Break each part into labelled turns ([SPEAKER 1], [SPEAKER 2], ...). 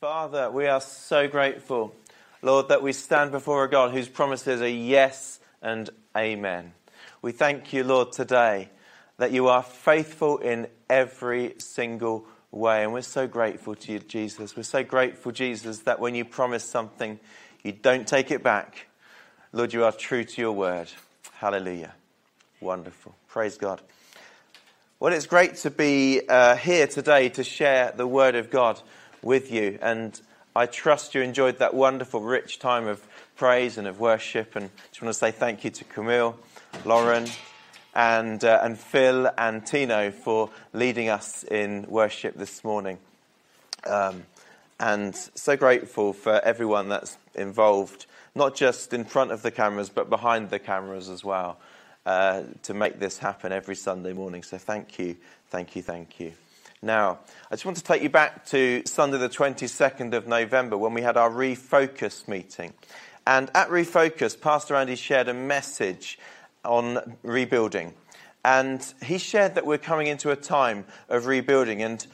[SPEAKER 1] Father, we are so grateful, Lord, that we stand before a God whose promises are yes and amen. We thank you, Lord, today that you are faithful in every single way. And we're so grateful to you, Jesus. We're so grateful, Jesus, that when you promise something, you don't take it back. Lord, you are true to your word. Hallelujah. Wonderful. Praise God. Well, it's great to be uh, here today to share the word of God with you. And I trust you enjoyed that wonderful, rich time of praise and of worship. And just want to say thank you to Camille, Lauren, and, uh, and Phil and Tino for leading us in worship this morning. Um, and so grateful for everyone that's involved, not just in front of the cameras, but behind the cameras as well, uh, to make this happen every Sunday morning. So thank you, thank you, thank you. Now, I just want to take you back to Sunday, the 22nd of November, when we had our Refocus meeting. And at Refocus, Pastor Andy shared a message on rebuilding. And he shared that we're coming into a time of rebuilding. And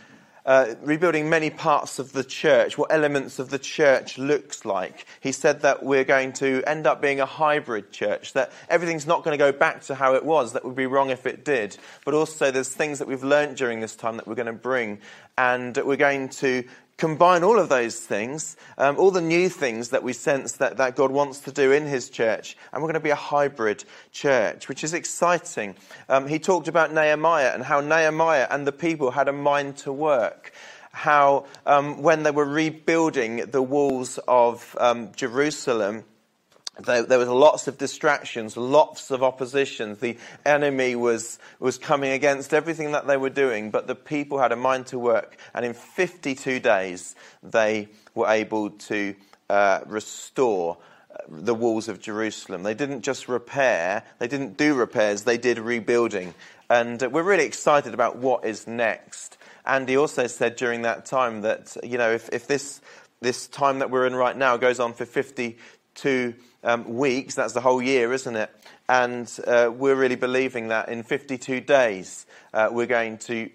[SPEAKER 1] uh, rebuilding many parts of the church, what elements of the church looks like. He said that we're going to end up being a hybrid church, that everything's not going to go back to how it was, that would be wrong if it did. But also there's things that we've learned during this time that we're going to bring, and we're going to combine all of those things, um, all the new things that we sense that, that God wants to do in His church, and we're going to be a hybrid church, which is exciting. Um, he talked about Nehemiah and how Nehemiah and the people had a mind to work. How, um, when they were rebuilding the walls of um, Jerusalem, there, there was lots of distractions, lots of oppositions. The enemy was, was coming against everything that they were doing, but the people had a mind to work. And in 52 days, they were able to uh, restore uh, the walls of Jerusalem. They didn't just repair, they didn't do repairs, they did rebuilding. And we're really excited about what is next. Andy also said during that time that, you know, if, if this, this time that we're in right now goes on for 52 um, weeks. That's the whole year, isn't it? And uh, we're really believing that in 52 days uh, we're going to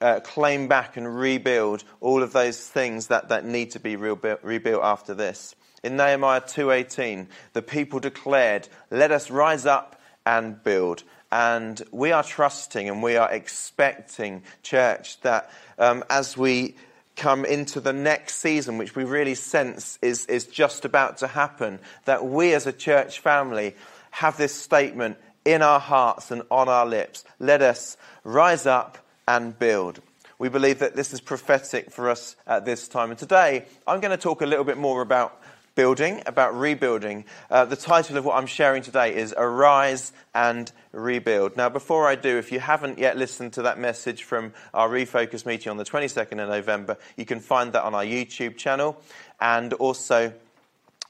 [SPEAKER 1] uh, claim back and rebuild all of those things that, that need to be rebuilt, after this. In Nehemiah 2:18, the people declared, "Let us rise up and build." And we are trusting and we are expecting, church, that um, as we come into the next season, which we really sense is, is just about to happen, that we as a church family have this statement in our hearts and on our lips. Let us rise up and build. We believe that this is prophetic for us at this time. And today, I'm going to talk a little bit more about building, about rebuilding. Uh, the title of what I'm sharing today is Arise and Rebuild. Now, before I do, if you haven't yet listened to that message from our Refocus meeting on the 22nd of November, you can find that on our YouTube channel. And also,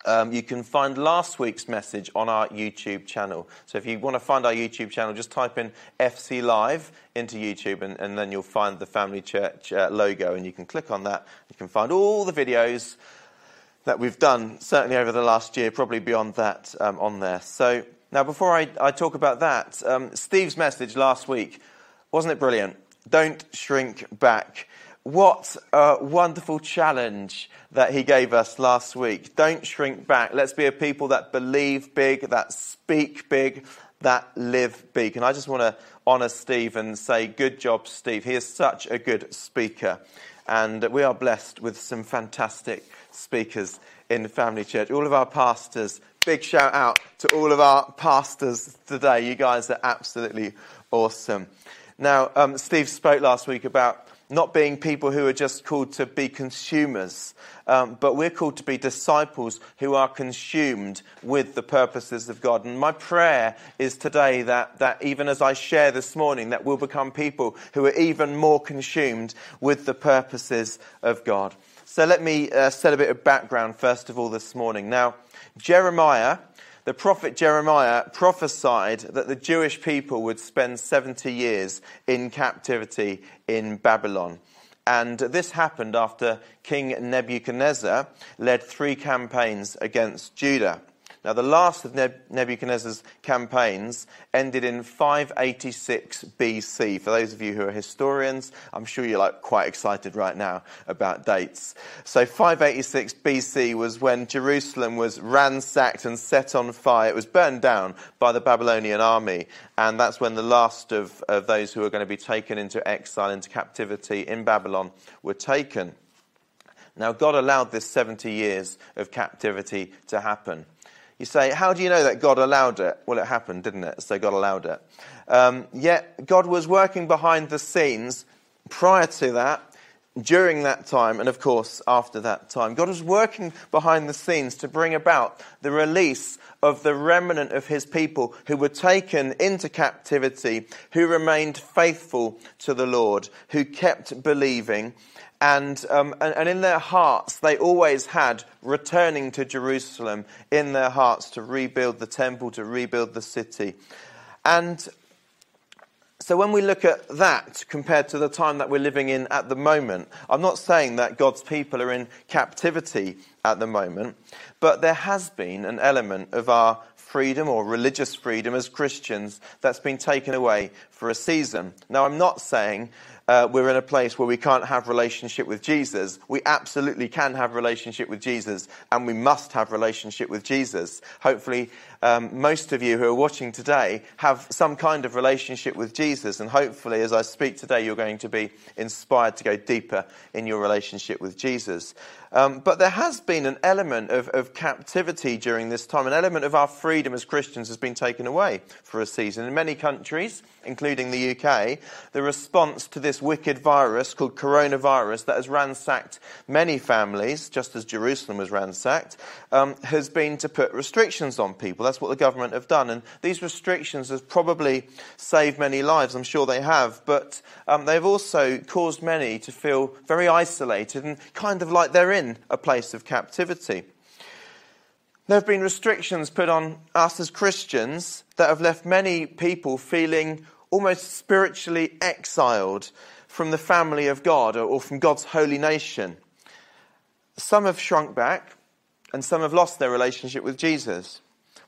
[SPEAKER 1] um, you can find last week's message on our YouTube channel. So if you want to find our YouTube channel, just type in FC Live into YouTube and, and then you'll find the Family Church uh, logo and you can click on that. You can find all the videos that we've done, certainly over the last year, probably beyond that um, on there. So now, before I, I talk about that, um, Steve's message last week, wasn't it brilliant? Don't shrink back. What a wonderful challenge that he gave us last week. Don't shrink back. Let's be a people that believe big, that speak big, that live big. And I just want to honour Steve and say, good job, Steve. He is such a good speaker. And we are blessed with some fantastic speakers in the Family Church. All of our pastors, big shout out to all of our pastors today. You guys are absolutely awesome. Now, um, Steve spoke last week about not being people who are just called to be consumers, um, but we're called to be disciples who are consumed with the purposes of God. And my prayer is today that, that even as I share this morning, that we'll become people who are even more consumed with the purposes of God. So let me uh, set a bit of background first of all this morning. Now, Jeremiah, the prophet Jeremiah prophesied that the Jewish people would spend 70 years in captivity in Babylon. And this happened after King Nebuchadnezzar led three campaigns against Judah. Now, the last of Nebuchadnezzar's campaigns ended in 586 BC. For those of you who are historians, I'm sure you're like quite excited right now about dates. So, 586 BC was when Jerusalem was ransacked and set on fire. It was burned down by the Babylonian army, and that's when the last of, of those who were going to be taken into exile, into captivity in Babylon, were taken. Now, God allowed this 70 years of captivity to happen. You say, how do you know that God allowed it? Well, it happened, didn't it? So God allowed it. Um, yet God was working behind the scenes prior to that, during that time, and of course after that time. God was working behind the scenes to bring about the release of the remnant of his people who were taken into captivity, who remained faithful to the Lord, who kept believing and, um, and, and in their hearts, they always had returning to Jerusalem in their hearts to rebuild the temple, to rebuild the city. And so when we look at that compared to the time that we're living in at the moment, I'm not saying that God's people are in captivity at the moment, but there has been an element of our freedom or religious freedom as Christians that's been taken away for a season. Now, I'm not saying uh, we're in a place where we can't have relationship with Jesus. We absolutely can have relationship with Jesus, and we must have relationship with Jesus. Hopefully, um, most of you who are watching today have some kind of relationship with Jesus, and hopefully, as I speak today, you're going to be inspired to go deeper in your relationship with Jesus. Um, but there has been an element of, of captivity during this time. An element of our freedom as Christians has been taken away for a season. In many countries, including the UK, the response to this wicked virus called coronavirus that has ransacked many families, just as Jerusalem was ransacked, um, has been to put restrictions on people. That's what the government have done. And these restrictions have probably saved many lives. I'm sure they have. But um, they've also caused many to feel very isolated and kind of like they're in a place of captivity. There have been restrictions put on us as Christians that have left many people feeling almost spiritually exiled from the family of God or from God's holy nation. Some have shrunk back and some have lost their relationship with Jesus,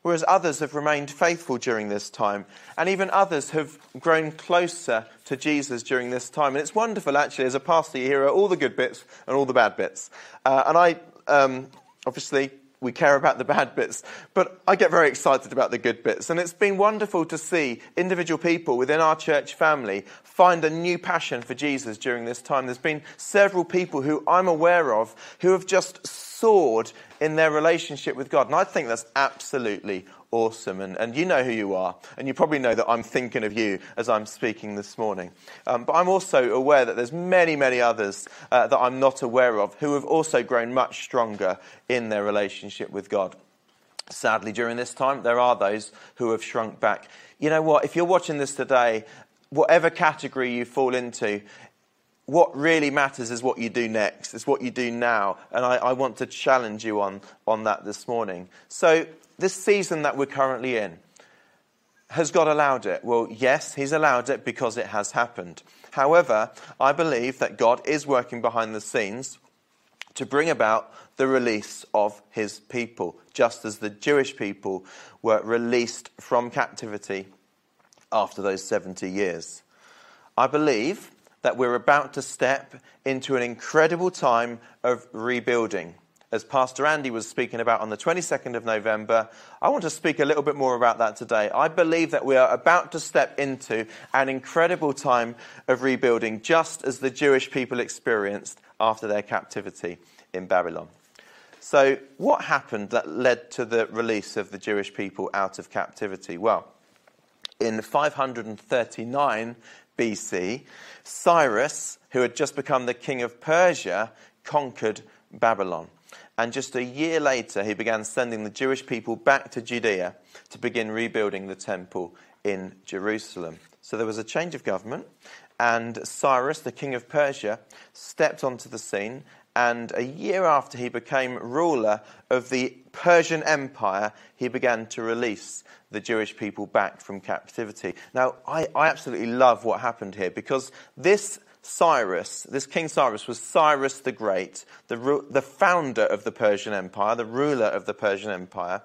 [SPEAKER 1] whereas others have remained faithful during this time, and even others have grown closer to Jesus during this time. And it's wonderful, actually, as a pastor, you hear all the good bits and all the bad bits. Uh, and I um, obviously we care about the bad bits, but I get very excited about the good bits. And it's been wonderful to see individual people within our church family find a new passion for Jesus during this time. There's been several people who I'm aware of who have just soared in their relationship with God. And I think that's absolutely awesome. And, and you know who you are. And you probably know that I'm thinking of you as I'm speaking this morning. Um, but I'm also aware that there's many, many others uh, that I'm not aware of who have also grown much stronger in their relationship with God. Sadly, during this time, there are those who have shrunk back. You know what? If you're watching this today, whatever category you fall into, what really matters is what you do next, is what you do now. And I, I, want to challenge you on, on that this morning. So, this season that we're currently in, has God allowed it? Well, yes, He's allowed it because it has happened. However, I believe that God is working behind the scenes to bring about the release of His people, just as the Jewish people were released from captivity after those 70 years. I believe that we're about to step into an incredible time of rebuilding. As Pastor Andy was speaking about on the 22nd of November, I want to speak a little bit more about that today. I believe that we are about to step into an incredible time of rebuilding, just as the Jewish people experienced after their captivity in Babylon. So, what happened that led to the release of the Jewish people out of captivity? Well, in 539 BC, Cyrus, who had just become the king of Persia, conquered Babylon. And just a year later, he began sending the Jewish people back to Judea to begin rebuilding the temple in Jerusalem. So there was a change of government, and Cyrus, the king of Persia, stepped onto the scene. And a year after he became ruler of the Persian Empire, he began to release the Jewish people back from captivity. Now, I, I absolutely love what happened here because this Cyrus, this King Cyrus was Cyrus the Great, the, the founder of the Persian Empire, the ruler of the Persian Empire.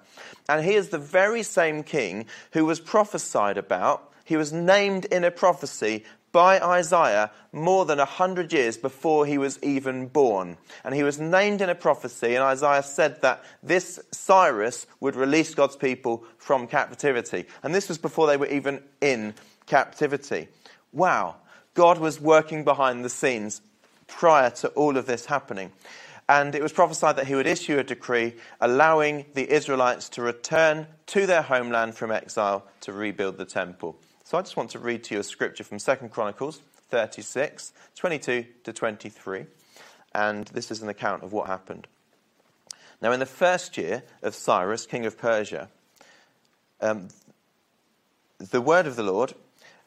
[SPEAKER 1] And he is the very same king who was prophesied about. He was named in a prophecy by Isaiah more than a hundred years before he was even born. And he was named in a prophecy, and Isaiah said that this Cyrus would release God's people from captivity. And this was before they were even in captivity. Wow. God was working behind the scenes prior to all of this happening. And it was prophesied that he would issue a decree allowing the Israelites to return to their homeland from exile to rebuild the temple. So I just want to read to you a scripture from 2 Chronicles 36, 22 to 23. And this is an account of what happened. Now, in the first year of Cyrus, king of Persia, um, the word of the Lord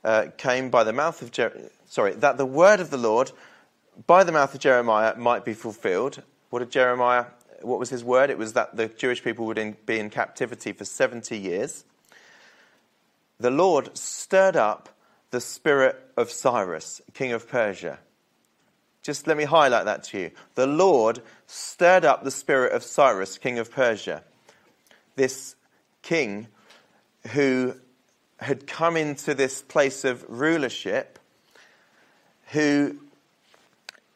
[SPEAKER 1] uh, came by the mouth of Jer- sorry that the word of the Lord by the mouth of Jeremiah might be fulfilled. What did Jeremiah? What was his word? It was that the Jewish people would in, be in captivity for seventy years. The Lord stirred up the spirit of Cyrus, king of Persia. Just let me highlight that to you. The Lord stirred up the spirit of Cyrus, king of Persia. This king who had come into this place of rulership who,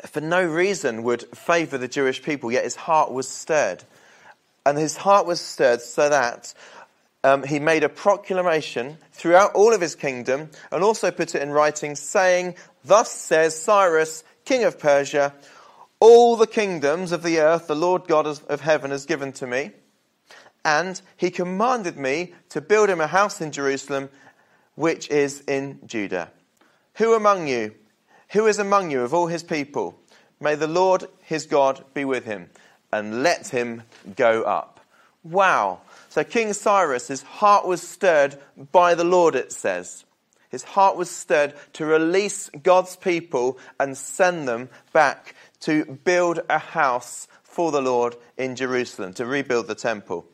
[SPEAKER 1] for no reason, would favor the Jewish people, yet his heart was stirred. And his heart was stirred so that um, he made a proclamation throughout all of his kingdom and also put it in writing, saying, Thus says Cyrus, king of Persia, all the kingdoms of the earth the Lord God of heaven has given to me and he commanded me to build him a house in Jerusalem, which is in Judah. Who among you, who is among you of all his people? May the Lord his God be with him, and let him go up. Wow. So King Cyrus, his heart was stirred by the Lord, it says. His heart was stirred to release God's people and send them back to build a house for the Lord in Jerusalem, to rebuild the temple.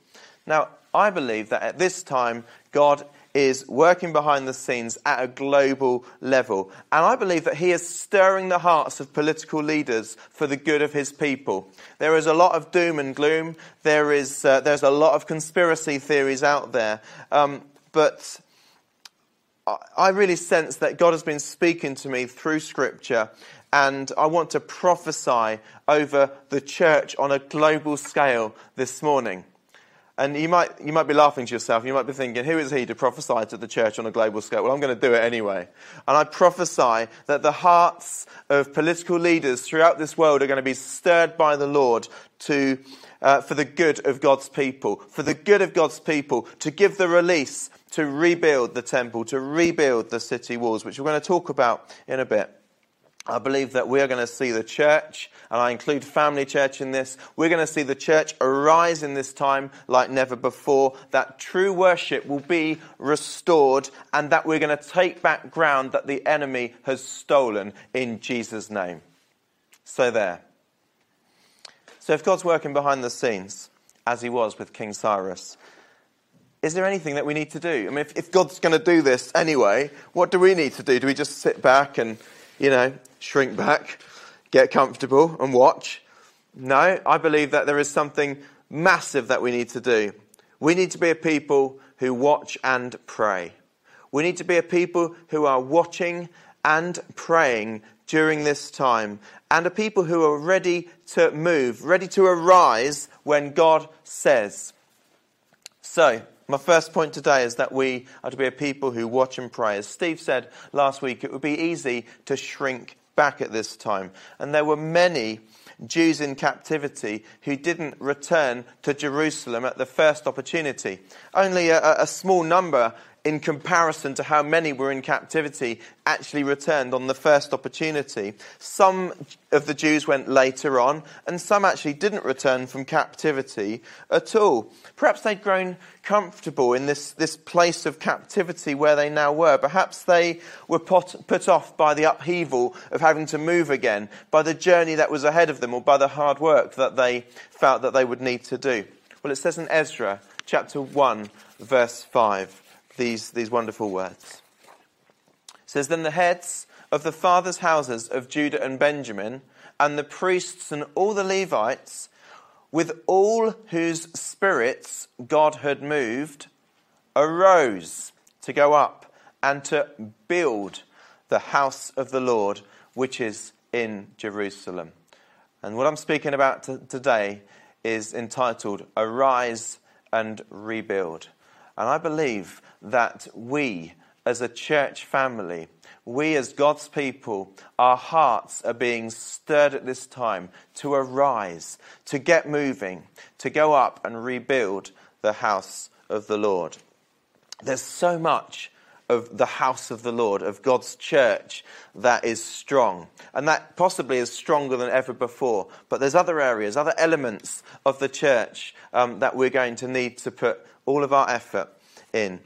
[SPEAKER 1] Now, I believe that at this time, God is working behind the scenes at a global level. And I believe that he is stirring the hearts of political leaders for the good of his people. There is a lot of doom and gloom. There is, uh, there's a lot of conspiracy theories out there. Um, but I really sense that God has been speaking to me through scripture and I want to prophesy over the church on a global scale this morning. And you might, you might be laughing to yourself. You might be thinking, who is he to prophesy to the church on a global scale? Well, I'm going to do it anyway. And I prophesy that the hearts of political leaders throughout this world are going to be stirred by the Lord to, uh, for the good of God's people, for the good of God's people, to give the release to rebuild the temple, to rebuild the city walls, which we're going to talk about in a bit. I believe that we are going to see the church, and I include family church in this, we're going to see the church arise in this time like never before, that true worship will be restored, and that we're going to take back ground that the enemy has stolen in Jesus' name. So, there. So, if God's working behind the scenes, as he was with King Cyrus, is there anything that we need to do? I mean, if, if God's going to do this anyway, what do we need to do? Do we just sit back and you know, shrink back, get comfortable, and watch. No, I believe that there is something massive that we need to do. We need to be a people who watch and pray. We need to be a people who are watching and praying during this time, and a people who are ready to move, ready to arise when God says. So, my first point today is that we are to be a people who watch and pray. As Steve said last week, it would be easy to shrink back at this time. And there were many Jews in captivity who didn't return to Jerusalem at the first opportunity. Only a, a small number in comparison to how many were in captivity, actually returned on the first opportunity. Some of the Jews went later on, and some actually didn't return from captivity at all. Perhaps they'd grown comfortable in this, this place of captivity where they now were. Perhaps they were put, put off by the upheaval of having to move again, by the journey that was ahead of them, or by the hard work that they felt that they would need to do. Well, it says in Ezra chapter 1, verse 5 these, these wonderful words. It says, Then the heads of the fathers' houses of Judah and Benjamin, and the priests and all the Levites, with all whose spirits God had moved, arose to go up and to build the house of the Lord, which is in Jerusalem. And what I'm speaking about t- today is entitled Arise and Rebuild. And I believe that we, as a church family, we as God's people, our hearts are being stirred at this time to arise, to get moving, to go up and rebuild the house of the Lord. There's so much of the house of the Lord, of God's church, that is strong. And that possibly is stronger than ever before. But there's other areas, other elements of the church um, that we're going to need to put all of our effort in.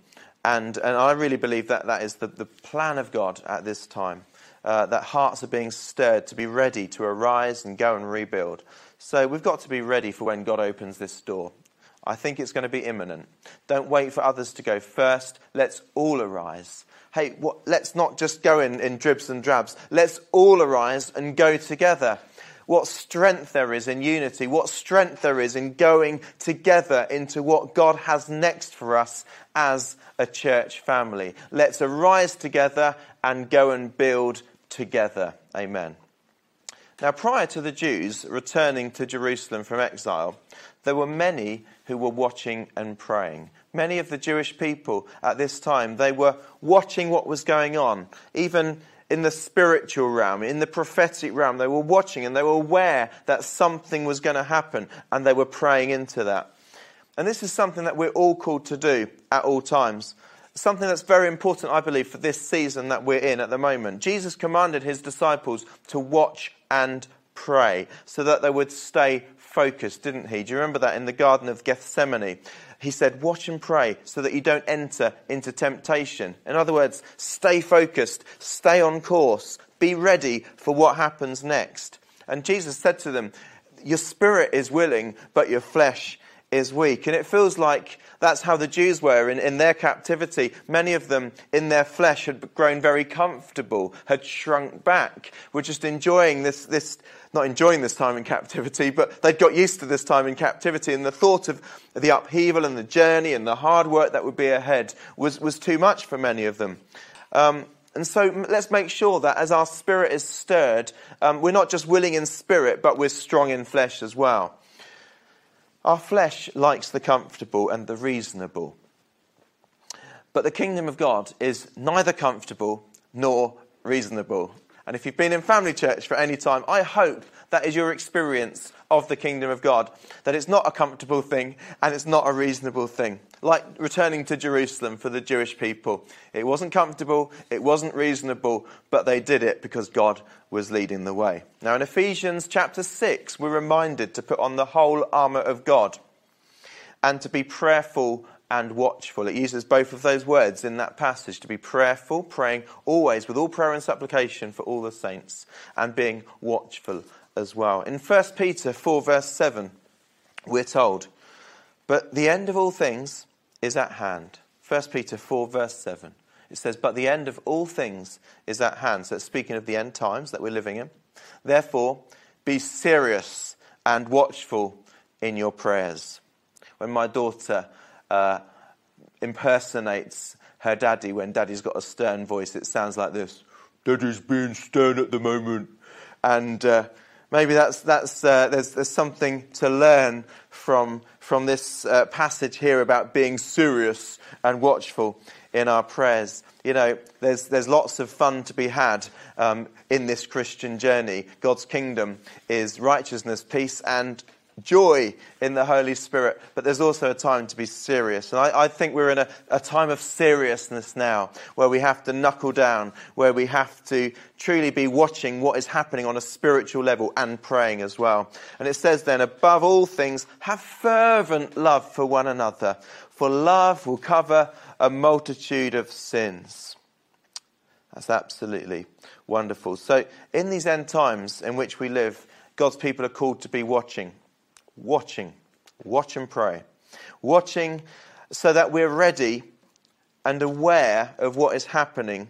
[SPEAKER 1] And, and I really believe that that is the, the plan of God at this time. Uh, that hearts are being stirred to be ready to arise and go and rebuild. So we've got to be ready for when God opens this door. I think it's going to be imminent. Don't wait for others to go first. Let's all arise. Hey, what, let's not just go in, in dribs and drabs. Let's all arise and go together. What strength there is in unity, what strength there is in going together into what God has next for us as a church family. Let's arise together and go and build together. Amen. Now, prior to the Jews returning to Jerusalem from exile, there were many who were watching and praying. Many of the Jewish people at this time, they were watching what was going on, even in the spiritual realm, in the prophetic realm. They were watching and they were aware that something was going to happen and they were praying into that. And this is something that we're all called to do at all times. Something that's very important, I believe, for this season that we're in at the moment. Jesus commanded his disciples to watch and pray so that they would stay focused, didn't he? Do you remember that in the Garden of Gethsemane? He said, Watch and pray so that you don't enter into temptation. In other words, stay focused, stay on course, be ready for what happens next. And Jesus said to them, Your spirit is willing, but your flesh is weak. And it feels like that's how the Jews were in, in their captivity. Many of them, in their flesh, had grown very comfortable, had shrunk back, were just enjoying this, this, not enjoying this time in captivity, but they'd got used to this time in captivity. And the thought of the upheaval and the journey and the hard work that would be ahead was, was too much for many of them. Um, and so let's make sure that as our spirit is stirred, um, we're not just willing in spirit, but we're strong in flesh as well. Our flesh likes the comfortable and the reasonable. But the kingdom of God is neither comfortable nor reasonable. And if you've been in family church for any time, I hope that is your experience of the kingdom of God. That it's not a comfortable thing and it's not a reasonable thing. Like returning to Jerusalem for the Jewish people. It wasn't comfortable, it wasn't reasonable, but they did it because God was leading the way. Now in Ephesians chapter 6, we're reminded to put on the whole armour of God and to be prayerful and watchful. It uses both of those words in that passage to be prayerful, praying always with all prayer and supplication for all the saints, and being watchful as well. In 1 Peter 4, verse 7, we're told, But the end of all things is at hand. 1 Peter 4, verse 7. It says, But the end of all things is at hand. So it's speaking of the end times that we're living in. Therefore, be serious and watchful in your prayers. When my daughter uh, impersonates her daddy, when daddy's got a stern voice, it sounds like this Daddy's being stern at the moment. And uh, maybe that's, that's, uh, there's, there's something to learn from, from this uh, passage here about being serious and watchful in our prayers. You know, there's, there's lots of fun to be had um, in this Christian journey. God's kingdom is righteousness, peace, and joy in the Holy Spirit, but there's also a time to be serious. And I, I think we're in a, a, time of seriousness now where we have to knuckle down, where we have to truly be watching what is happening on a spiritual level and praying as well. And it says then, above all things, have fervent love for one another, for love will cover a multitude of sins. That's absolutely wonderful. So, in these end times in which we live, God's people are called to be watching watching. Watch and pray. Watching so that we're ready and aware of what is happening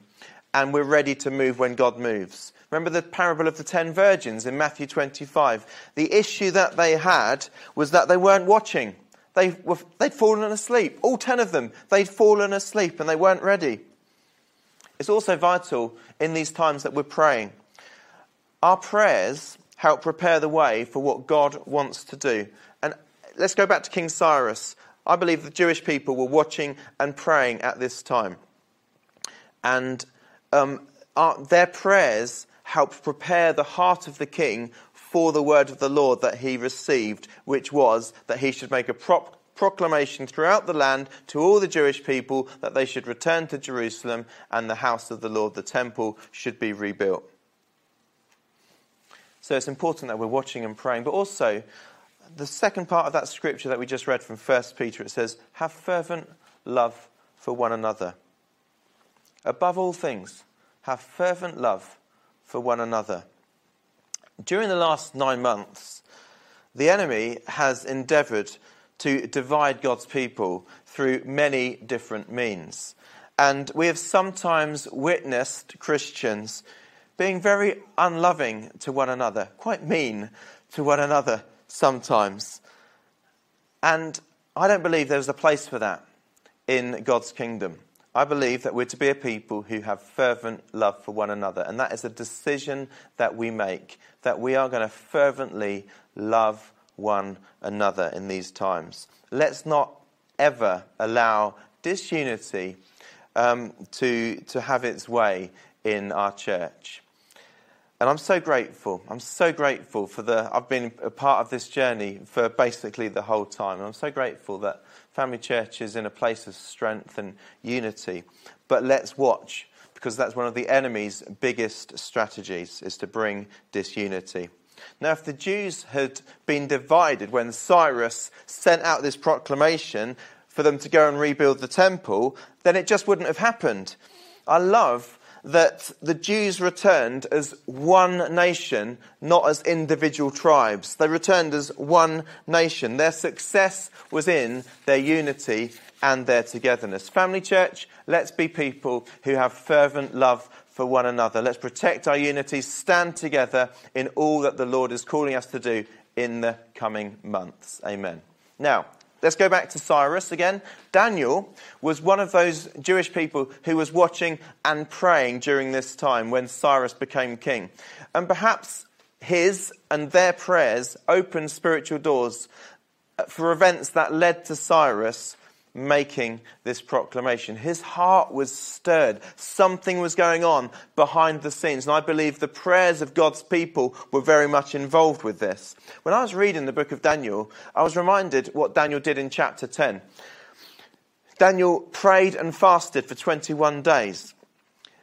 [SPEAKER 1] and we're ready to move when God moves. Remember the parable of the ten virgins in Matthew 25? The issue that they had was that they weren't watching. They were, they'd fallen asleep. All ten of them, they'd fallen asleep and they weren't ready. It's also vital in these times that we're praying. Our prayers help prepare the way for what God wants to do. And let's go back to King Cyrus. I believe the Jewish people were watching and praying at this time. And um, our, their prayers helped prepare the heart of the king for the word of the Lord that he received, which was that he should make a prop, proclamation throughout the land to all the Jewish people that they should return to Jerusalem and the house of the Lord, the temple, should be rebuilt. So it's important that we're watching and praying, but also the second part of that scripture that we just read from 1 Peter, it says, Have fervent love for one another. Above all things, have fervent love for one another. During the last nine months, the enemy has endeavoured to divide God's people through many different means. And we have sometimes witnessed Christians being very unloving to one another, quite mean to one another sometimes. And I don't believe there's a place for that in God's kingdom. I believe that we're to be a people who have fervent love for one another. And that is a decision that we make, that we are going to fervently love one another in these times. Let's not ever allow disunity um, to, to have its way in our church. And I'm so grateful. I'm so grateful for the. I've been a part of this journey for basically the whole time. And I'm so grateful that Family Church is in a place of strength and unity. But let's watch, because that's one of the enemy's biggest strategies, is to bring disunity. Now, if the Jews had been divided when Cyrus sent out this proclamation for them to go and rebuild the temple, then it just wouldn't have happened. I love that the Jews returned as one nation, not as individual tribes. They returned as one nation. Their success was in their unity and their togetherness. Family church, let's be people who have fervent love for one another. Let's protect our unity, stand together in all that the Lord is calling us to do in the coming months. Amen. Now, Let's go back to Cyrus again. Daniel was one of those Jewish people who was watching and praying during this time when Cyrus became king. And perhaps his and their prayers opened spiritual doors for events that led to Cyrus making this proclamation. His heart was stirred. Something was going on behind the scenes. And I believe the prayers of God's people were very much involved with this. When I was reading the book of Daniel, I was reminded what Daniel did in chapter 10. Daniel prayed and fasted for 21 days.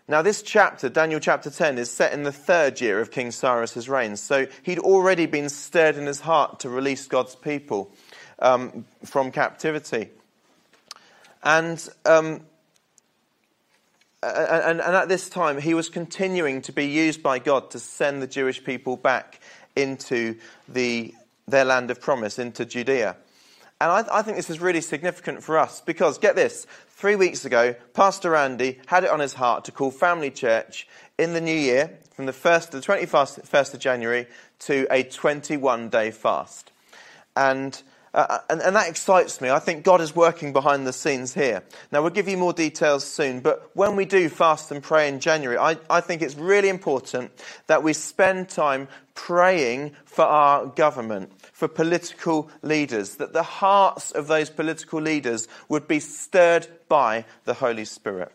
[SPEAKER 1] Now, this chapter, Daniel chapter 10, is set in the third year of King Cyrus's reign. So he'd already been stirred in his heart to release God's people um, from captivity. And, um, and, and at this time, he was continuing to be used by God to send the Jewish people back into the, their land of promise, into Judea. And I, I, think this is really significant for us because, get this, three weeks ago, Pastor Andy had it on his heart to call Family Church in the new year, from the 1st to the 21st of January, to a 21 day fast. And uh, and, and, that excites me. I think God is working behind the scenes here. Now, we'll give you more details soon, but when we do fast and pray in January, I, I think it's really important that we spend time praying for our government, for political leaders, that the hearts of those political leaders would be stirred by the Holy Spirit.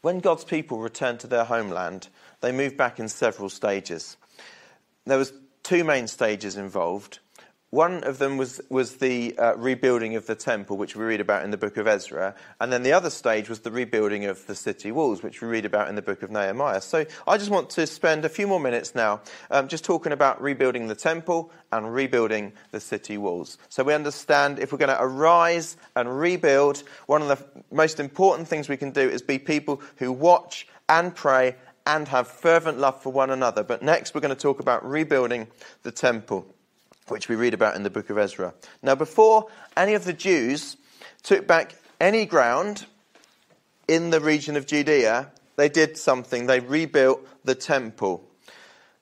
[SPEAKER 1] When God's people returned to their homeland, they moved back in several stages. There was two main stages involved. One of them was, was the uh, rebuilding of the temple, which we read about in the book of Ezra. And then the other stage was the rebuilding of the city walls, which we read about in the book of Nehemiah. So I just want to spend a few more minutes now um, just talking about rebuilding the temple and rebuilding the city walls. So we understand if we're going to arise and rebuild, one of the most important things we can do is be people who watch and pray and have fervent love for one another. But next, we're going to talk about rebuilding the temple which we read about in the book of Ezra. Now, before any of the Jews took back any ground in the region of Judea, they did something. They rebuilt the temple.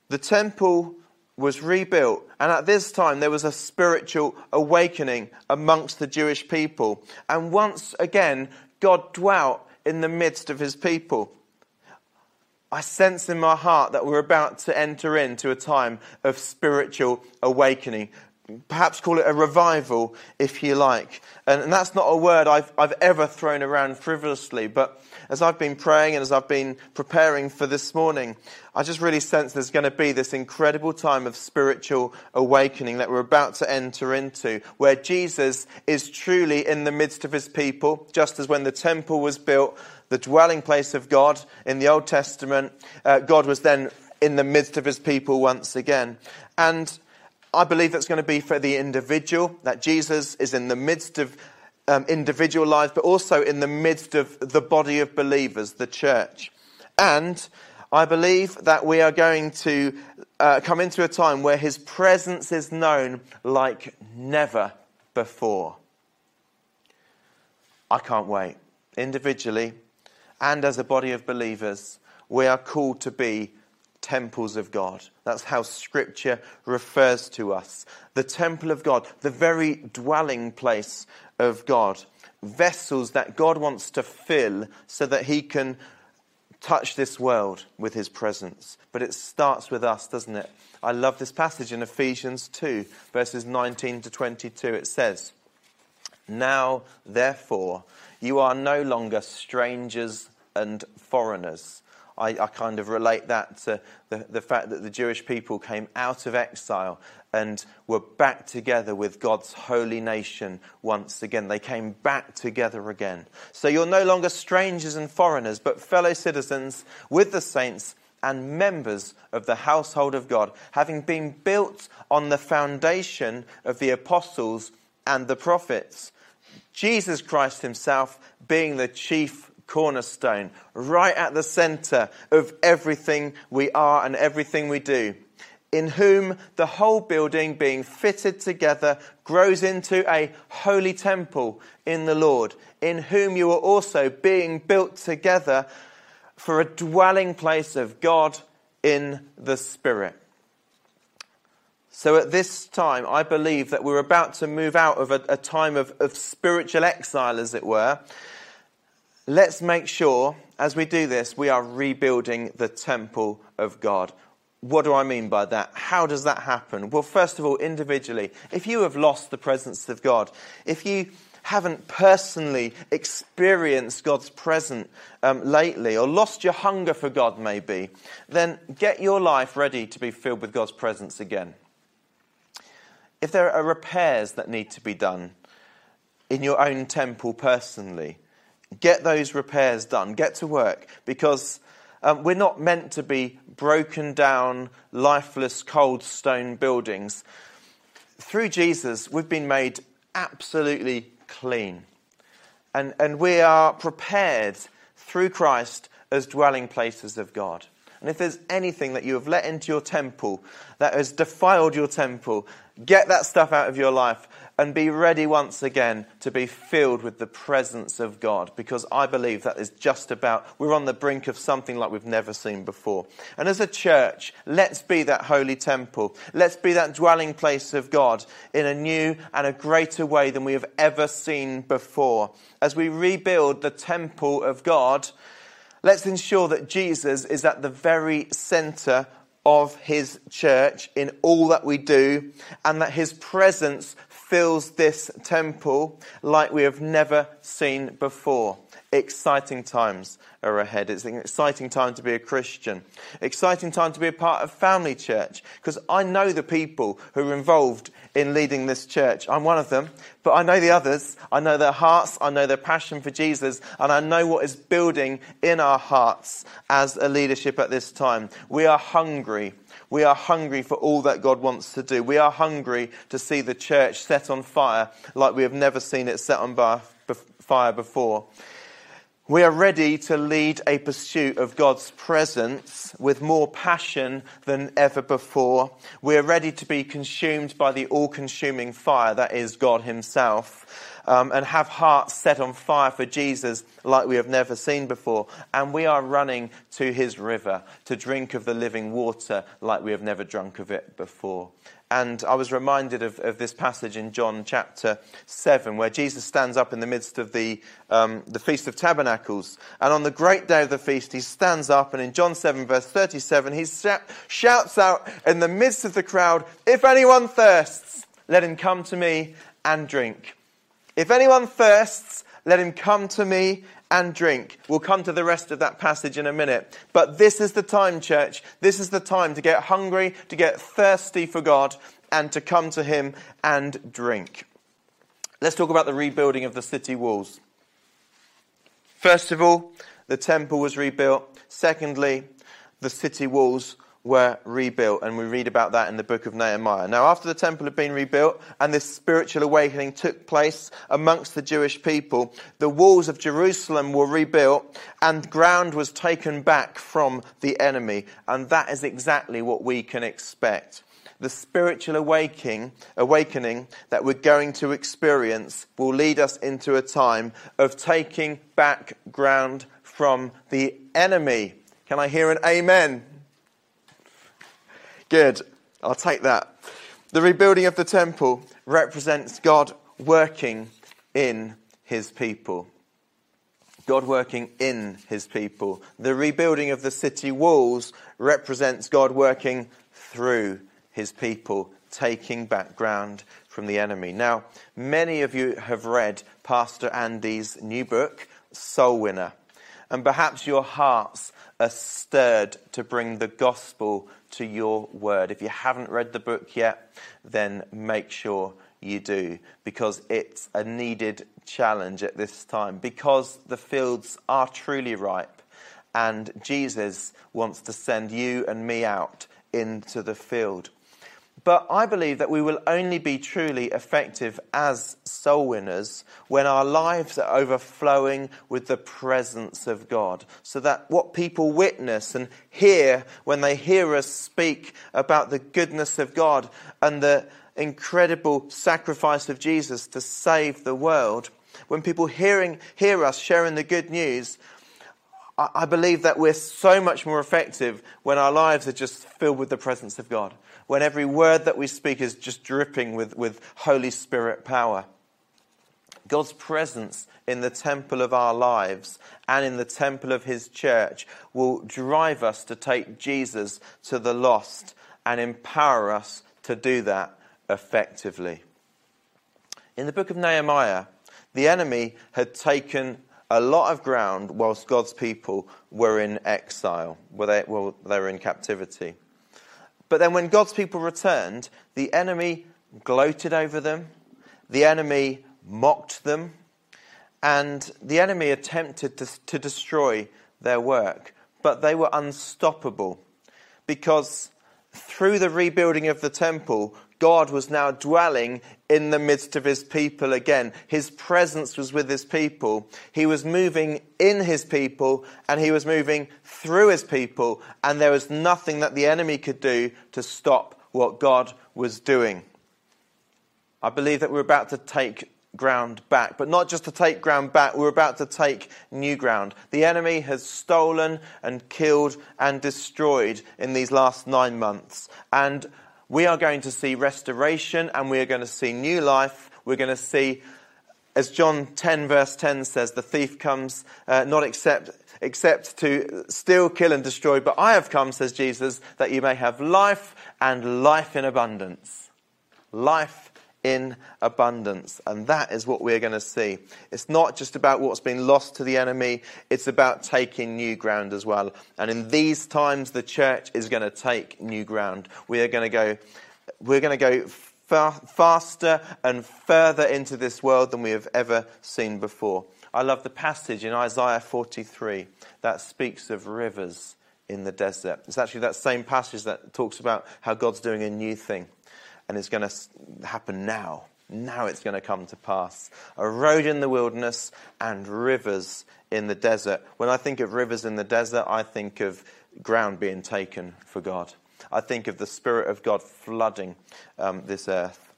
[SPEAKER 1] The temple was rebuilt, and at this time there was a spiritual awakening amongst the Jewish people. And once again, God dwelt in the midst of his people. I sense in my heart that we're about to enter into a time of spiritual awakening. Perhaps call it a revival, if you like. And, and that's not a word I've, I've ever thrown around frivolously, but as I've been praying and as I've been preparing for this morning, I just really sense there's going to be this incredible time of spiritual awakening that we're about to enter into, where Jesus is truly in the midst of his people, just as when the temple was built, the dwelling place of God in the Old Testament, uh, God was then in the midst of his people once again. And I believe that's going to be for the individual, that Jesus is in the midst of um, individual lives, but also in the midst of the body of believers, the church. And I believe that we are going to uh, come into a time where his presence is known like never before. I can't wait. Individually, and as a body of believers, we are called to be temples of God. That's how Scripture refers to us. The temple of God, the very dwelling place of God. Vessels that God wants to fill so that He can touch this world with His presence. But it starts with us, doesn't it? I love this passage in Ephesians 2, verses 19 to 22. It says, Now, therefore, you are no longer strangers and foreigners. I, I, kind of relate that to the, the fact that the Jewish people came out of exile and were back together with God's holy nation once again. They came back together again. So you're no longer strangers and foreigners, but fellow citizens with the saints and members of the household of God, having been built on the foundation of the apostles and the prophets Jesus Christ himself being the chief cornerstone, right at the center of everything we are and everything we do. In whom the whole building being fitted together grows into a holy temple in the Lord, in whom you are also being built together for a dwelling place of God in the Spirit. So at this time, I believe that we're about to move out of a, a time of, of spiritual exile, as it were. Let's make sure, as we do this, we are rebuilding the temple of God. What do I mean by that? How does that happen? Well, first of all, individually, if you have lost the presence of God, if you haven't personally experienced God's presence um, lately, or lost your hunger for God, maybe, then get your life ready to be filled with God's presence again if there are repairs that need to be done in your own temple personally, get those repairs done. Get to work because um, we're not meant to be broken down, lifeless, cold stone buildings. Through Jesus, we've been made absolutely clean. And, and we are prepared through Christ as dwelling places of God. And if there's anything that you have let into your temple that has defiled your temple, get that stuff out of your life and be ready once again to be filled with the presence of God because I believe that is just about, we're on the brink of something like we've never seen before. And as a church, let's be that holy temple. Let's be that dwelling place of God in a new and a greater way than we have ever seen before. As we rebuild the temple of God, Let's ensure that Jesus is at the very center of his church in all that we do and that his presence fills this temple like we have never seen before. Exciting times are ahead. It's an exciting time to be a Christian. Exciting time to be a part of family church because I know the people who are involved in leading this church. I'm one of them, but I know the others. I know their hearts. I know their passion for Jesus, and I know what is building in our hearts as a leadership at this time. We are hungry. We are hungry for all that God wants to do. We are hungry to see the church set on fire like we have never seen it set on fire before. We are ready to lead a pursuit of God's presence with more passion than ever before. We are ready to be consumed by the all consuming fire that is God Himself. Um, and have hearts set on fire for Jesus like we have never seen before. And we are running to his river to drink of the living water like we have never drunk of it before. And I was reminded of, of this passage in John chapter 7, where Jesus stands up in the midst of the, um, the Feast of Tabernacles. And on the great day of the feast, he stands up, and in John 7, verse 37, he shouts out in the midst of the crowd, If anyone thirsts, let him come to me and drink. If anyone thirsts, let him come to me and drink. We'll come to the rest of that passage in a minute. But this is the time, church. This is the time to get hungry, to get thirsty for God, and to come to Him and drink. Let's talk about the rebuilding of the city walls. First of all, the temple was rebuilt. Secondly, the city walls were rebuilt, and we read about that in the book of Nehemiah. Now, after the temple had been rebuilt and this spiritual awakening took place amongst the Jewish people, the walls of Jerusalem were rebuilt and ground was taken back from the enemy. And that is exactly what we can expect. The spiritual awakening, awakening that we're going to experience will lead us into a time of taking back ground from the enemy. Can I hear an amen? Good. I'll take that. The rebuilding of the temple represents God working in his people. God working in his people. The rebuilding of the city walls represents God working through his people, taking back ground from the enemy. Now, many of you have read Pastor Andy's new book, Soul Winner, and perhaps your hearts are stirred to bring the gospel to your word. If you haven't read the book yet, then make sure you do because it's a needed challenge at this time because the fields are truly ripe and Jesus wants to send you and me out into the field. But I believe that we will only be truly effective as soul winners when our lives are overflowing with the presence of God. So that what people witness and hear when they hear us speak about the goodness of God and the incredible sacrifice of Jesus to save the world, when people hearing, hear us sharing the good news, I believe that we're so much more effective when our lives are just filled with the presence of God when every word that we speak is just dripping with, with Holy Spirit power. God's presence in the temple of our lives and in the temple of His church will drive us to take Jesus to the lost and empower us to do that effectively. In the book of Nehemiah, the enemy had taken a lot of ground whilst God's people were in exile, where they, well, they were in captivity. But then when God's people returned, the enemy gloated over them, the enemy mocked them, and the enemy attempted to, to destroy their work. But they were unstoppable because through the rebuilding of the temple, God was now dwelling in the midst of his people again. His presence was with his people. He was moving in his people and he was moving through his people. And there was nothing that the enemy could do to stop what God was doing. I believe that we're about to take ground back, but not just to take ground back, we're about to take new ground. The enemy has stolen and killed and destroyed in these last nine months. And we are going to see restoration and we are going to see new life. We're going to see, as John 10, verse 10 says, the thief comes uh, not except, except to steal, kill, and destroy, but I have come, says Jesus, that you may have life and life in abundance. Life in abundance. And that is what we're going to see. It's not just about what's been lost to the enemy, it's about taking new ground as well. And in these times, the church is going to take new ground. We are going to go, we're going to go faster and further into this world than we have ever seen before. I love the passage in Isaiah 43 that speaks of rivers in the desert. It's actually that same passage that talks about how God's doing a new thing and it's going to happen now. Now it's going to come to pass. A road in the wilderness and rivers in the desert. When I think of rivers in the desert, I think of ground being taken for God. I think of the Spirit of God flooding um, this earth.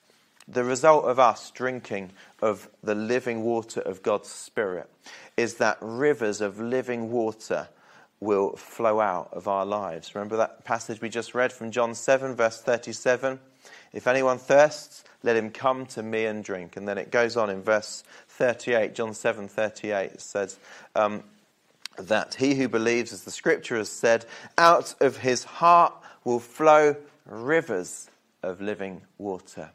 [SPEAKER 1] the result of us drinking of the living water of God's Spirit is that rivers of living water will flow out of our lives. Remember that passage we just read from John 7, verse 37? If anyone thirsts, let him come to me and drink. And then it goes on in verse 38, John 7, 38, it says um, that he who believes, as the scripture has said, out of his heart will flow rivers of living water.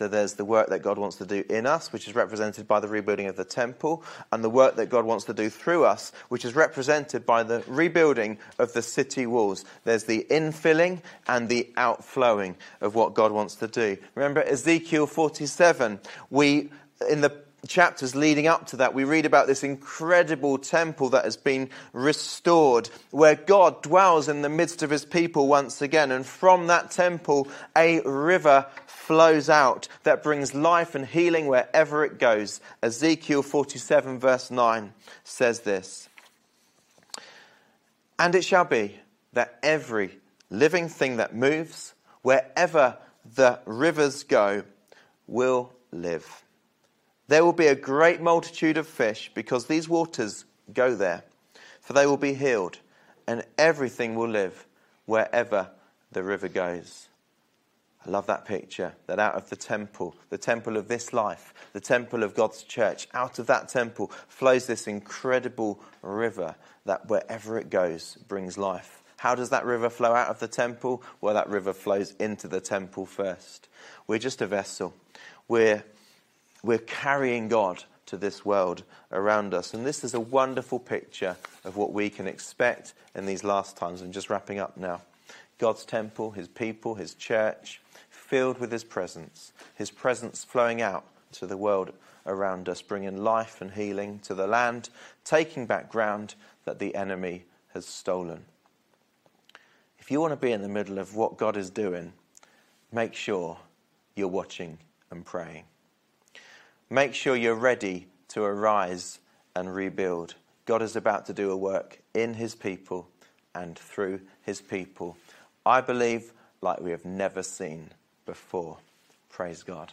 [SPEAKER 1] So there's the work that God wants to do in us, which is represented by the rebuilding of the temple, and the work that God wants to do through us, which is represented by the rebuilding of the city walls. There's the infilling and the outflowing of what God wants to do. Remember Ezekiel 47, we in the chapters leading up to that, we read about this incredible temple that has been restored, where God dwells in the midst of his people once again. And from that temple, a river flows out that brings life and healing wherever it goes. Ezekiel 47, verse 9 says this And it shall be that every living thing that moves, wherever the rivers go, will live. There will be a great multitude of fish because these waters go there, for they will be healed, and everything will live wherever the river goes. I love that picture that out of the temple, the temple of this life, the temple of God's church, out of that temple flows this incredible river that wherever it goes brings life. How does that river flow out of the temple? Well, that river flows into the temple first. We're just a vessel. We're we're carrying God to this world around us. And this is a wonderful picture of what we can expect in these last times. I'm just wrapping up now. God's temple, his people, his church, filled with his presence, his presence flowing out to the world around us, bringing life and healing to the land, taking back ground that the enemy has stolen. If you want to be in the middle of what God is doing, make sure you're watching and praying. Make sure you're ready to arise and rebuild. God is about to do a work in his people and through his people. I believe like we have never seen before. Praise God.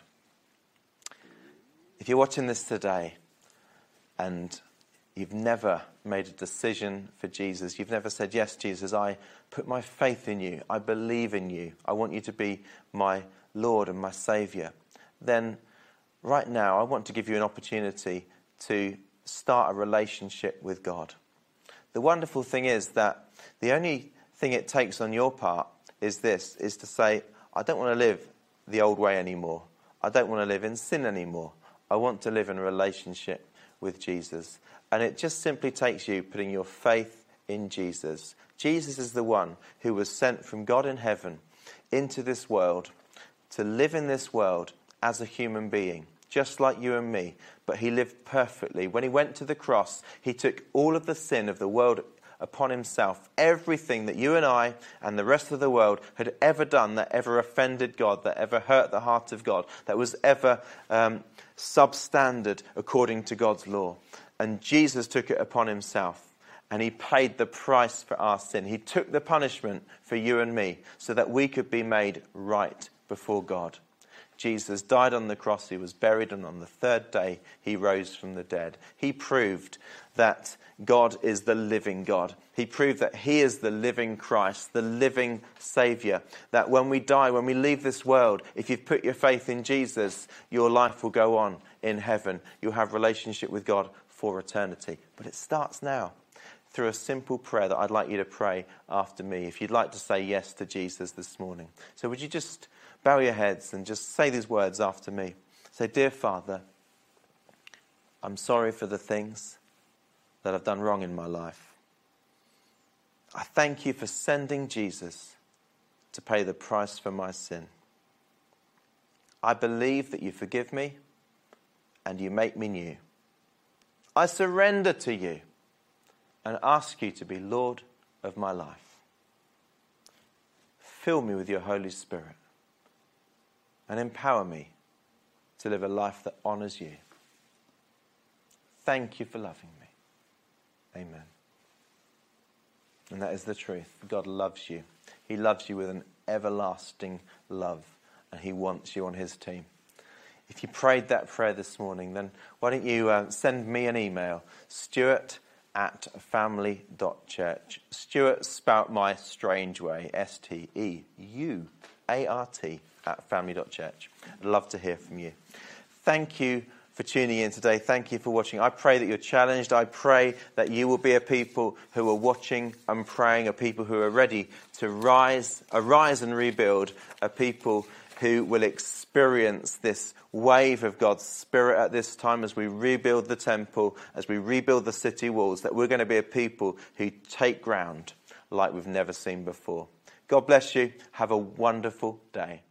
[SPEAKER 1] If you're watching this today and you've never made a decision for Jesus, you've never said, Yes, Jesus, I put my faith in you, I believe in you, I want you to be my Lord and my Saviour, then right now, I want to give you an opportunity to start a relationship with God. The wonderful thing is that the only thing it takes on your part is this is to say, I don't want to live the old way anymore. I don't want to live in sin anymore. I want to live in a relationship with Jesus. And it just simply takes you putting your faith in Jesus. Jesus is the one who was sent from God in heaven into this world to live in this world as a human being, just like you and me, but he lived perfectly. When he went to the cross, he took all of the sin of the world upon himself. Everything that you and I and the rest of the world had ever done that ever offended God, that ever hurt the heart of God, that was ever um, substandard according to God's law. And Jesus took it upon himself. And he paid the price for our sin. He took the punishment for you and me so that we could be made right before God. Jesus died on the cross, he was buried, and on the third day he rose from the dead. He proved that God is the living God. He proved that he is the living Christ, the living Savior. That when we die, when we leave this world, if you've put your faith in Jesus, your life will go on in heaven. You'll have relationship with God for eternity. But it starts now through a simple prayer that I'd like you to pray after me if you'd like to say yes to Jesus this morning. So would you just bow your heads and just say these words after me. Say, Dear Father, I'm sorry for the things that I've done wrong in my life. I thank you for sending Jesus to pay the price for my sin. I believe that you forgive me and you make me new. I surrender to you and ask you to be Lord of my life. Fill me with your Holy Spirit and empower me to live a life that honors you. Thank you for loving me. Amen. And that is the truth. God loves you. He loves you with an everlasting love, and He wants you on His team. If you prayed that prayer this morning, then why don't you uh, send me an email, steuart at family.church. Steuart spout my strange way, S T E U A R T, at family.church. I'd love to hear from you. Thank you for tuning in today. Thank you for watching. I pray that you're challenged. I pray that you will be a people who are watching and praying, a people who are ready to rise, arise and rebuild, a people who will experience this wave of God's Spirit at this time as we rebuild the temple, as we rebuild the city walls, that we're going to be a people who take ground like we've never seen before. God bless you. Have a wonderful day.